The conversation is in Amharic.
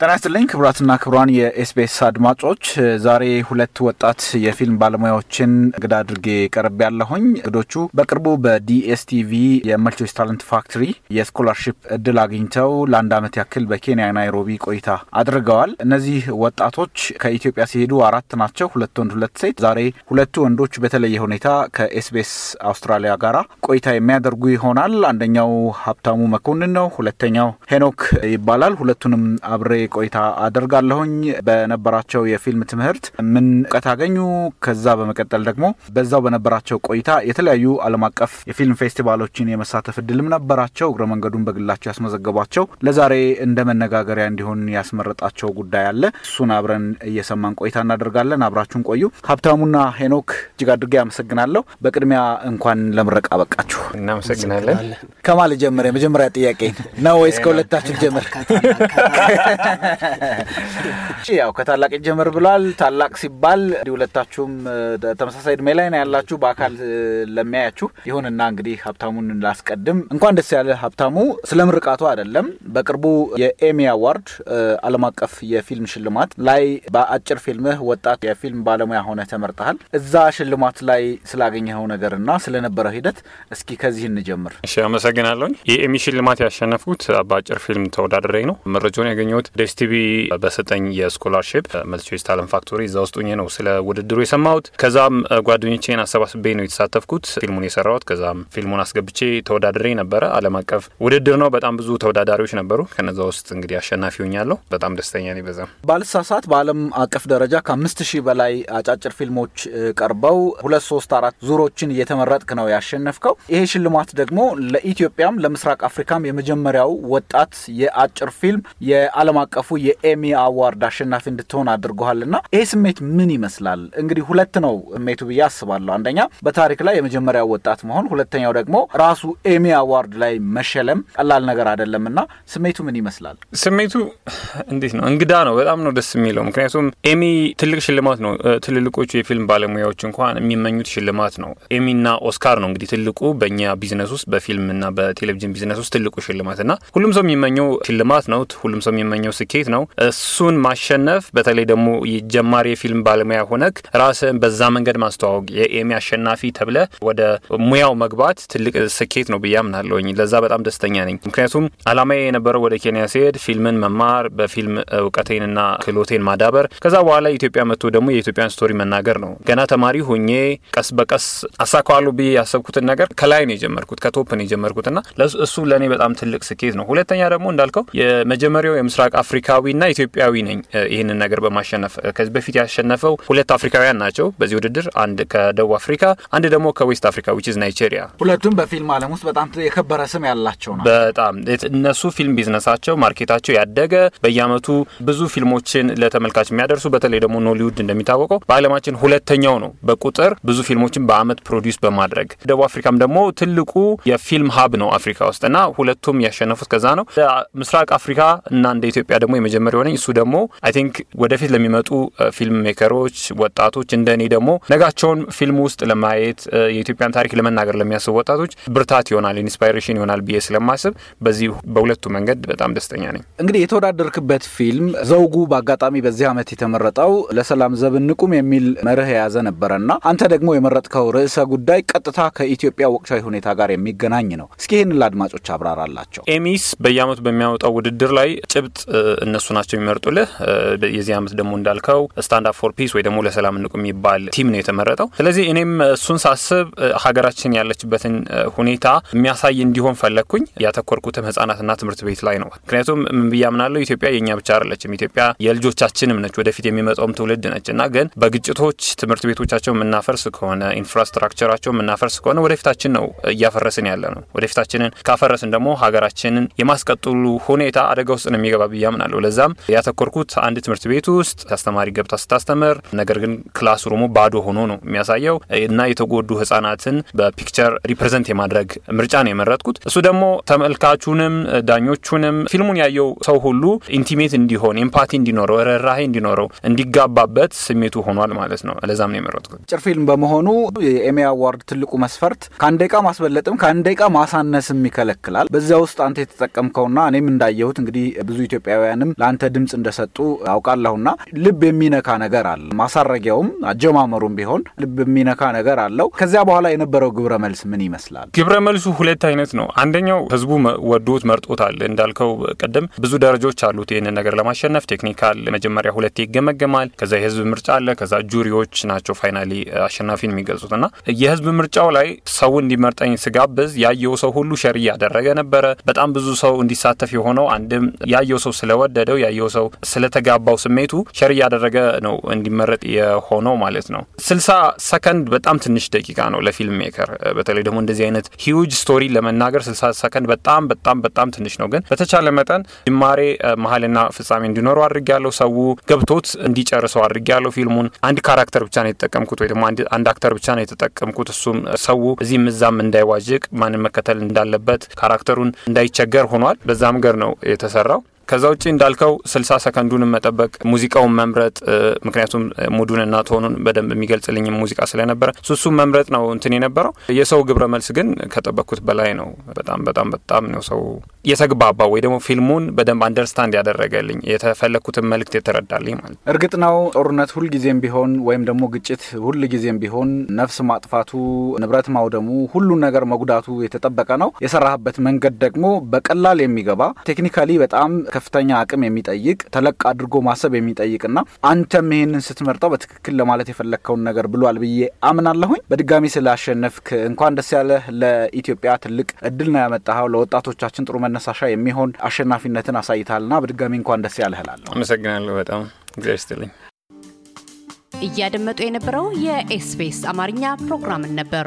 ጤና ይስጥልኝ ክቡራትና ክቡራን የ SBS አድማጮች፣ ዛሬ ሁለት ወጣት የፊልም ባለሙያዎችን እንግዳ አድርጌ ቀርብ ያለሁኝ። እንግዶቹ በቅርቡ በ DSTV የ MultiChoice Talent Factory የ scholarship እድል አግኝተው ለአንድ ዓመት ያክል በኬንያ ናይሮቢ ቆይታ አድርገዋል። እነዚህ ወጣቶች ከኢትዮጵያ ሲሄዱ አራት ናቸው፣ ሁለት ወንድ፣ ሁለት ሴት። ዛሬ ሁለቱ ወንዶች በተለየ ሁኔታ ከ SBS አውስትራሊያ ጋራ ቆይታ የሚያደርጉ ይሆናል። አንደኛው ሀብታሙ መኮንን ነው፣ ሁለተኛው ሄኖክ ይባላል። ሁለቱንም አብሬ ቆይታ አደርጋለሁኝ። በነበራቸው የፊልም ትምህርት ምን እውቀት አገኙ? ከዛ በመቀጠል ደግሞ በዛው በነበራቸው ቆይታ የተለያዩ ዓለም አቀፍ የፊልም ፌስቲቫሎችን የመሳተፍ እድልም ነበራቸው። እግረ መንገዱን በግላቸው ያስመዘገቧቸው ለዛሬ እንደ መነጋገሪያ እንዲሆን ያስመረጣቸው ጉዳይ አለ። እሱን አብረን እየሰማን ቆይታ እናደርጋለን። አብራችሁን ቆዩ። ሀብታሙና ሄኖክ እጅግ አድርጌ አመሰግናለሁ። በቅድሚያ እንኳን ለምረቃ በቃችሁ። እናመሰግናለን። ከማን ልጀምር? የመጀመሪያ ጥያቄ ነው ወይስ ከሁለታችሁ ልጀምር? ያው ከታላቅ ይጀምር ብሏል። ታላቅ ሲባል እንዲህ ሁለታችሁም ተመሳሳይ እድሜ ላይ ነው ያላችሁ በአካል ለሚያያችሁ። ይሁንና እንግዲህ ሀብታሙን ላስቀድም። እንኳን ደስ ያለ ሀብታሙ። ስለ ምርቃቱ አይደለም፣ በቅርቡ የ Emmy Award ዓለም አቀፍ የፊልም ሽልማት ላይ በአጭር ፊልምህ ወጣት የፊልም ባለሙያ ሆነ ተመርጠሃል። እዛ ሽልማት ላይ ስላገኘኸው ነገርና ስለነበረው ሂደት እስኪ ከዚህ እንጀምር። እሺ፣ አመሰግናለሁኝ። የ Emmy ሽልማት ያሸነፍኩት በአጭር ፊልም ተወዳድሬ ነው። መረጃውን ያገኘሁት ቲቪ በሰጠኝ የ scholarship MultiChoice Talent Factory እዛ ውስጥ ነው ስለ ውድድሩ የሰማሁት። ከዛም ጓደኞቼን አሰባስቤ ነው የተሳተፍኩት ፊልሙን የሰራሁት። ከዛም ፊልሙን አስገብቼ ተወዳድሬ ነበረ። ዓለም አቀፍ ውድድር ነው። በጣም ብዙ ተወዳዳሪዎች ነበሩ። ከነዛ ውስጥ እንግዲህ አሸናፊ ሆኛለሁ። በጣም ደስተኛ ነኝ። በዛም ባልሳሳት በዓለም አቀፍ ደረጃ ከአምስት ሺህ በላይ አጫጭር ፊልሞች ቀርበው ሁለት ሶስት አራት ዙሮችን እየተመረጥክ ነው ያሸነፍከው። ይሄ ሽልማት ደግሞ ለኢትዮጵያም ለምስራቅ አፍሪካም የመጀመሪያው ወጣት የአጭር ፊልም የዓለም አቀፉ የኤሚ አዋርድ አሸናፊ እንድትሆን አድርጎሃል እና ይሄ ስሜት ምን ይመስላል? እንግዲህ ሁለት ነው ስሜቱ ብዬ አስባለሁ። አንደኛ በታሪክ ላይ የመጀመሪያው ወጣት መሆን፣ ሁለተኛው ደግሞ ራሱ Emmy Award ላይ መሸለም ቀላል ነገር አይደለም እና ስሜቱ ምን ይመስላል? ስሜቱ እንዴት ነው? እንግዳ ነው። በጣም ነው ደስ የሚለው። ምክንያቱም Emmy ትልቅ ሽልማት ነው። ትልልቆቹ የፊልም ባለሙያዎች እንኳን የሚመኙት ሽልማት ነው። Emmy ና Oscar ነው እንግዲህ ትልቁ በእኛ ቢዝነስ ውስጥ በፊልምና በቴሌቪዥን ቢዝነስ ውስጥ ትልቁ ሽልማት እና ሁሉም ሰው የሚመኘው ሽልማት ነው። ሁሉም ሰው የሚመኘው ስኬት ነው። እሱን ማሸነፍ በተለይ ደግሞ የጀማሪ የፊልም ባለሙያ ሆነክ ራስን በዛ መንገድ ማስተዋወቅ የ Emmy አሸናፊ ተብለ ወደ ሙያው መግባት ትልቅ ስኬት ነው ብዬ አምናለሁኝ። ለዛ በጣም ደስተኛ ነኝ። ምክንያቱም አላማዬ የነበረው ወደ ኬንያ ሲሄድ ፊልምን መማር፣ በፊልም እውቀቴንና ክህሎቴን ማዳበር፣ ከዛ በኋላ ኢትዮጵያ መጥቶ ደግሞ የኢትዮጵያን story መናገር ነው። ገና ተማሪ ሆኜ ቀስ በቀስ አሳካዋለሁ ብዬ ያሰብኩትን ነገር ከላይ ነው የጀመርኩት፣ ከ top ነው የጀመርኩትና እሱ ለእኔ በጣም ትልቅ ስኬት ነው። ሁለተኛ ደግሞ እንዳልከው የመጀመሪያው የምስራቅ አፍሪካዊና ኢትዮጵያዊ ነኝ ይህንን ነገር በማሸነፍ ከዚህ በፊት ያሸነፈው ሁለት አፍሪካውያን ናቸው በዚህ ውድድር፣ አንድ ከደቡብ አፍሪካ፣ አንድ ደግሞ ከ West Africa which ናይጄሪያ። ሁለቱም በፊልም ዓለም ውስጥ በጣም የከበረ ስም ያላቸው ነው። በጣም እነሱ ፊልም business አቸው market አቸው ያደገ በየአመቱ ብዙ ፊልሞችን ለተመልካች የሚያደርሱ በተለይ ደግሞ Nollywood እንደሚታወቀው በዓለማችን ሁለተኛው ነው በቁጥር ብዙ ፊልሞችን በአመት produce በማድረግ ደቡብ አፍሪካም ደግሞ ትልቁ የፊልም hub ነው አፍሪካ ውስጥ እና ሁለቱም ያሸነፉት ከዛ ነው። ምስራቅ አፍሪካ እና እንደ ኢትዮጵያ ደግሞ የመጀመሪያ ሆኜ እሱ ደግሞ I think ወደፊት ለሚመጡ film maker ኦች ወጣቶች እንደ እኔ ደግሞ ነጋቸውን ፊልም ውስጥ ለማየት የኢትዮጵያን ታሪክ ለመናገር ለሚያስቡ ወጣቶች ብርታት ይሆናል፣ inspiration ይሆናል ብዬ ስለማስብ በዚህ በሁለቱ መንገድ በጣም ደስተኛ ነኝ። እንግዲህ የተወዳደርክበት ፊልም ዘውጉ በአጋጣሚ በዚህ ዓመት የተመረጠው ለሰላም ዘብ እንቁም የሚል መርህ የያዘ ነበረና አንተ ደግሞ የመረጥከው ርዕሰ ጉዳይ ቀጥታ ከኢትዮጵያ ወቅታዊ ሁኔታ ጋር የሚገናኝ ነው። እስኪ ይህን ለአድማጮች አብራራላቸው። Emmys በየአመቱ በሚያወጣው ውድድር ላይ ጭብጥ እነሱ ናቸው የሚመርጡልህ። የዚህ አመት ደግሞ እንዳልከው stand up for peace ወይ ደግሞ ለሰላም እንቁም የሚባል theme ነው የተመረጠው። ስለዚህ እኔም እሱን ሳስብ ሀገራችን ያለችበትን ሁኔታ የሚያሳይ እንዲሆን ፈለግኩኝ። ያተኮርኩትም ህጻናትና ትምህርት ቤት ላይ ነው። ምክንያቱም ምን ብዬ አምናለሁ ኢትዮጵያ የእኛ ብቻ አይደለችም። ኢትዮጵያ የልጆቻችንም ነች፣ ወደፊት የሚመጣውም ትውልድ ነች እና ግን በግጭቶች ትምህርት ቤቶቻቸው የምናፈርስ ከሆነ infrastructure አቸው የምናፈርስ ከሆነ ወደፊታችን ነው እያፈረስን ያለ ነው። ወደፊታችንን ካፈረስን ደግሞ ሀገራችንን የማስቀጥሉ ሁኔታ አደጋ ውስጥ ነው የሚገባ ብዬ አምናለሁ። ለዛም ያተኮርኩት አንድ ትምህርት ቤት ውስጥ አስተማሪ ገብታ ስታስተምር፣ ነገር ግን class room ኡ ባዶ ሆኖ ነው የሚያሳየው እና የተጎዱ ህጻናትን በ picture represent የማድረግ ምርጫ ነው የመረጥኩት። እሱ ደግሞ ተመልካቹንም ዳኞቹንም ፊልሙን ያየው ሰው ሁሉ intimate እንዲሆን፣ empathy እንዲኖረው፣ ርህራሄ እንዲኖረው፣ እንዲጋባበት ስሜቱ ሆኗል ማለት ነው። ለዛም ነው የመረጥኩት። አጭር ፊልም በመሆኑ የ Emmy Award ትልቁ መስፈርት ከአንድ ደቂቃ ማስበለጥም ከአንድ ደቂቃ ማሳነስም ይከለክላል። በዚያ ውስጥ አንተ የተጠቀምከውና እኔም እንዳየሁት እንግዲህ ብዙ ኢትዮጵያውያንም ለአንተ ድምፅ እንደሰጡ አውቃለሁና ልብ የሚነካ ነገር አለ። ማሳረጊያውም አጀማመሩም ቢሆን ልብ የሚነካ ነገር አለው። ከዚያ በኋላ የነበረው ግብረ መልስ ምን ይመስላል? ግብረ መልሱ ሁለት አይነት ነው። አንደኛው ህዝቡ ወዶት መርጦታል። እንዳልከው ቅድም ብዙ ደረጃዎች አሉት ይህንን ነገር ለማሸነፍ technical መጀመሪያ ሁለቴ ይገመገማል። ከዛ የህዝብ ምርጫ አለ። ከዛ jury ዎች ናቸው finally አሸናፊን የሚገልጹት እና የህዝብ ምርጫው ላይ ሰው እንዲመርጠኝ ስጋብዝ ያየው ሰው ሁሉ share እያደረገ ነበረ። በጣም ብዙ ሰው እንዲሳተፍ የሆነው አንድም ያየው ሰው ስለወደደው ያየው ሰው ስለተጋባው ስሜቱ share እያደረገ ነው እንዲመረጥ የሆነው ማለት ነው። ስልሳ ሰከንድ በጣም ትንሽ ደቂቃ ነው ለ film maker። በተለይ ደግሞ እንደዚህ አይነት huge story ለመናገር ስልሳ ሰከንድ በጣም በጣም በጣም ትንሽ ነው። ግን በተቻለ መጠን ጅማሬ መሀልና ፍጻሜ እንዲኖረው አድርግ ያለው ሰው ገብቶት እንዲጨርሰው አድርግ ያለው ፊልሙን አንድ character ብቻ ነው የተጠቀምኩት ወይ ደግሞ አንድ actor ብቻ ነው የተጠቀምኩት። እሱም ሰው እዚህም እዛም እንዳይዋዥቅ ማንን መከተል እንዳለበት character ኡን እንዳይቸገር ሆኗል። በዛ መንገድ ነው የተሰራው። ከዛ ውጭ እንዳልከው ስልሳ ሰከንዱንም መጠበቅ ሙዚቃውን መምረጥ ምክንያቱም mood ኡንና tone ኡን በደንብ የሚገልጽልኝ ሙዚቃ ስለነበረ እሱን መምረጥ ነው እንትን የነበረው። የሰው ግብረ መልስ ግን ከጠበቅኩት በላይ ነው። በጣም በጣም በጣም ነው ሰው የተግባባ ወይ ደግሞ ፊልሙን በደንብ understand ያደረገልኝ የፈለግኩትን መልእክት የተረዳልኝ ማለት። እርግጥ ነው ጦርነት ሁልጊዜም ቢሆን ወይም ደግሞ ግጭት ሁልጊዜም ቢሆን ነፍስ ማጥፋቱ፣ ንብረት ማውደሙ፣ ሁሉን ነገር መጉዳቱ የተጠበቀ ነው። የሰራህበት መንገድ ደግሞ በቀላል የሚገባ technically በጣም ከፍተኛ አቅም የሚጠይቅ ተለቅ አድርጎ ማሰብ የሚጠይቅና አንተም ይህንን ስትመርጠው በትክክል ለማለት የፈለግከውን ነገር ብሏል ብዬ አምናለሁኝ። በድጋሚ ስላሸነፍክ እንኳን ደስ ያለህ። ለኢትዮጵያ ትልቅ እድል ነው ያመጣኸው። ለወጣቶቻችን ጥሩ መነሳሻ የሚሆን አሸናፊነትን አሳይታልና በድጋሚ እንኳን ደስ ያለህ እላለሁ። አመሰግናለሁ። በጣም እግዚአብሔር ይስጥልኝ። እያደመጡ የነበረው የኤስቢኤስ አማርኛ ፕሮግራምን ነበር።